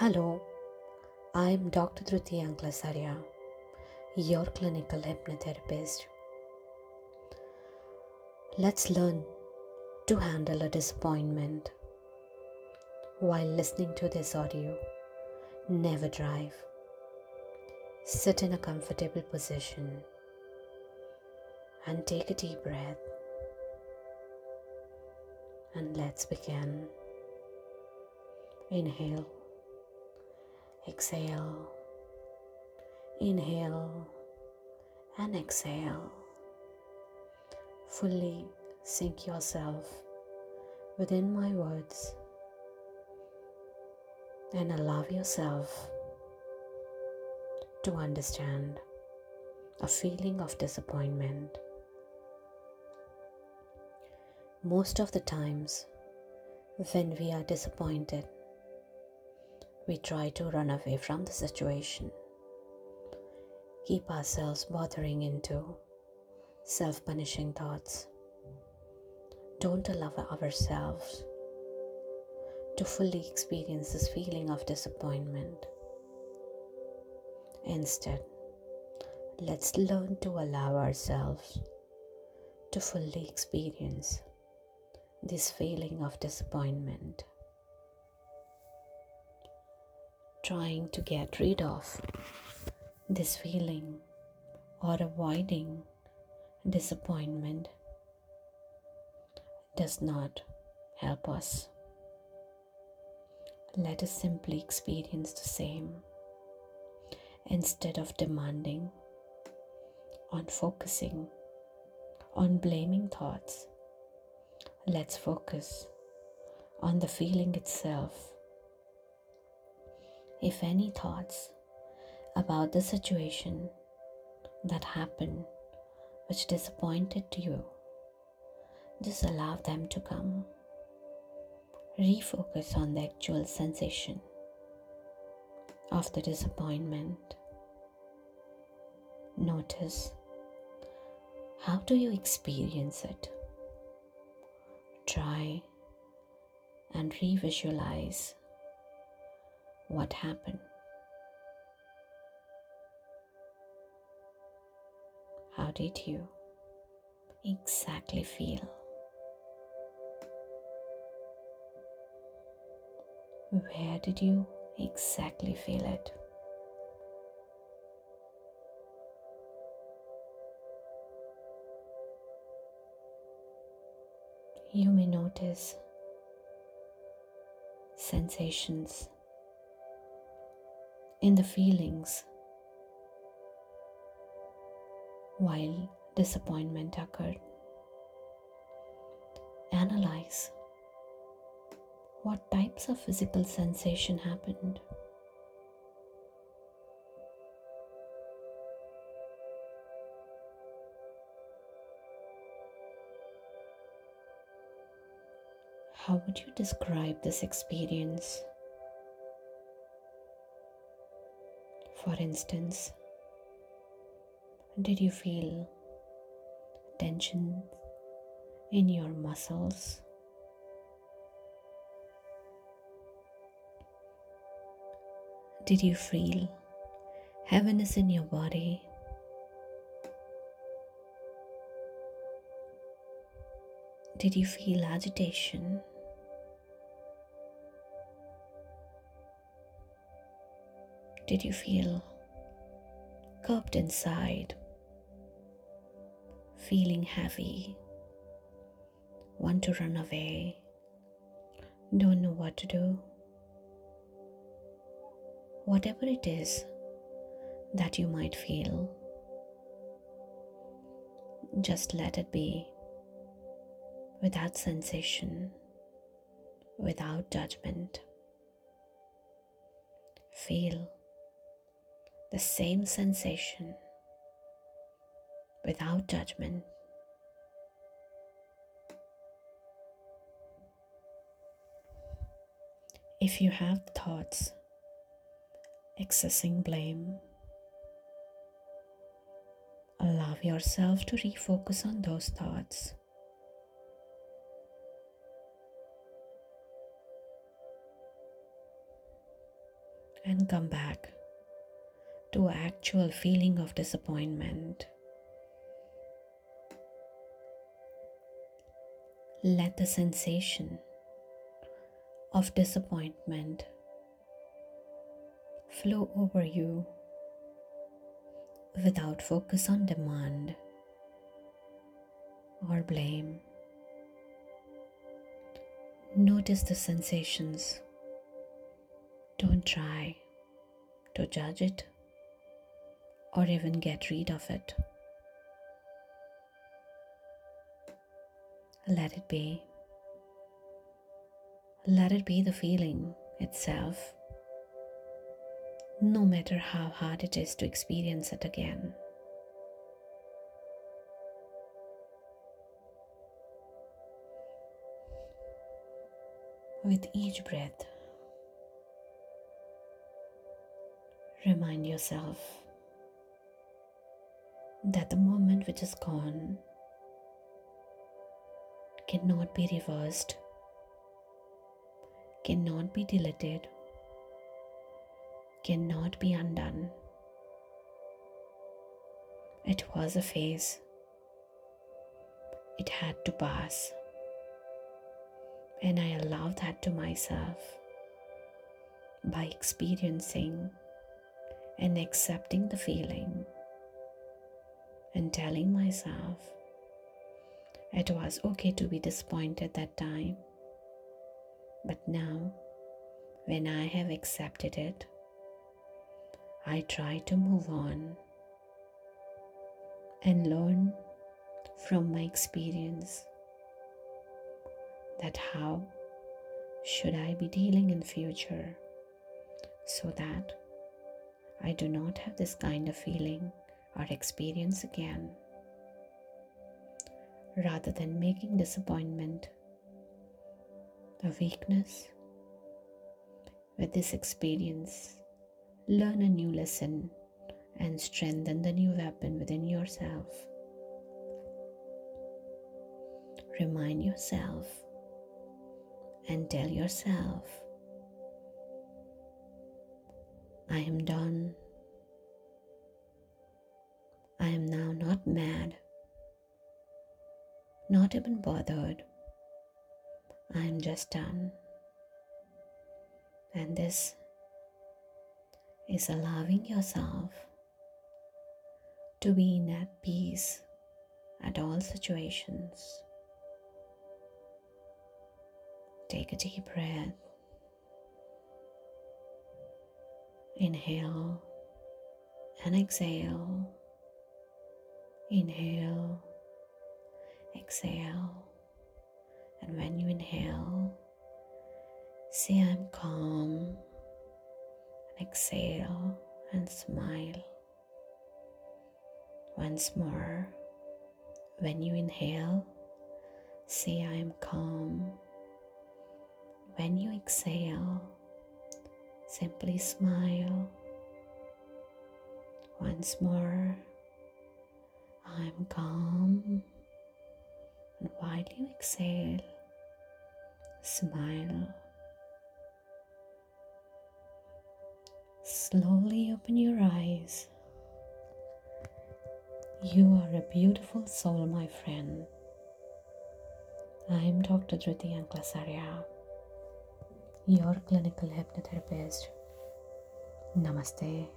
Hello, I'm Dr. Dhruti Anklasarya, your clinical hypnotherapist. Let's learn to handle a disappointment. While listening to this audio, never drive. Sit in a comfortable position and take a deep breath. And let's begin. Inhale. Exhale. Inhale and exhale. Fully sink yourself within my words and allow yourself to understand a feeling of disappointment. Most of the times, when we are disappointed, we try to run away from the situation, keep ourselves bothering into self punishing thoughts. Don't allow ourselves to fully experience this feeling of disappointment. Instead, let's learn to allow ourselves to fully experience this feeling of disappointment trying to get rid of this feeling or avoiding disappointment does not help us. Let us simply experience the same instead of demanding on focusing on blaming thoughts. Let's focus on the feeling itself if any thoughts about the situation that happened which disappointed you, just allow them to come. Refocus on the actual sensation of the disappointment. Notice how do you experience it? Try and revisualize what happened. How did you exactly feel? Where did you exactly feel it? You may notice sensations in the feelings while disappointment occurred. Analyze what types of physical sensation happened. How would you describe this experience? For instance, did you feel tension in your muscles? Did you feel heaviness in your body? Did you feel agitation? Did you feel cupped inside, feeling heavy, want to run away, don't know what to do? Whatever it is that you might feel, just let it be without sensation, without judgment. Feel the same sensation without judgment. If you have thoughts accessing blame, allow yourself to refocus on those thoughts. and come back to actual feeling of disappointment. Let the sensation of disappointment flow over you without focus on demand or blame. Notice the sensations. Don't try to judge it or even get rid of it. Let it be. Let it be the feeling itself, no matter how hard it is to experience it again. With each breath, remind yourself that the moment which is gone cannot be reversed, cannot be deleted, cannot be undone. It was a phase, it had to pass, and I allowed that to myself by experiencing and accepting the feeling and telling myself it was okay to be disappointed that time. But now, when I have accepted it, I try to move on and learn from my experience that how should I be dealing in future so that I do not have this kind of feeling or experience again. Rather than making disappointment a weakness, with this experience, learn a new lesson and strengthen the new weapon within yourself. Remind yourself and tell yourself, I am done I am now not mad, not even bothered. I am just done. And this is allowing yourself to be in at peace at all situations. Take a deep breath. Inhale and exhale. Inhale, exhale, and when you inhale, say I'm calm, and exhale and smile. Once more, when you inhale, say I am calm. When you exhale, simply smile. Once more, I'm calm. And while you exhale, smile. Slowly open your eyes. You are a beautiful soul, my friend. I'm Dr. Dhruti Anklasarya, your clinical hypnotherapist. Namaste.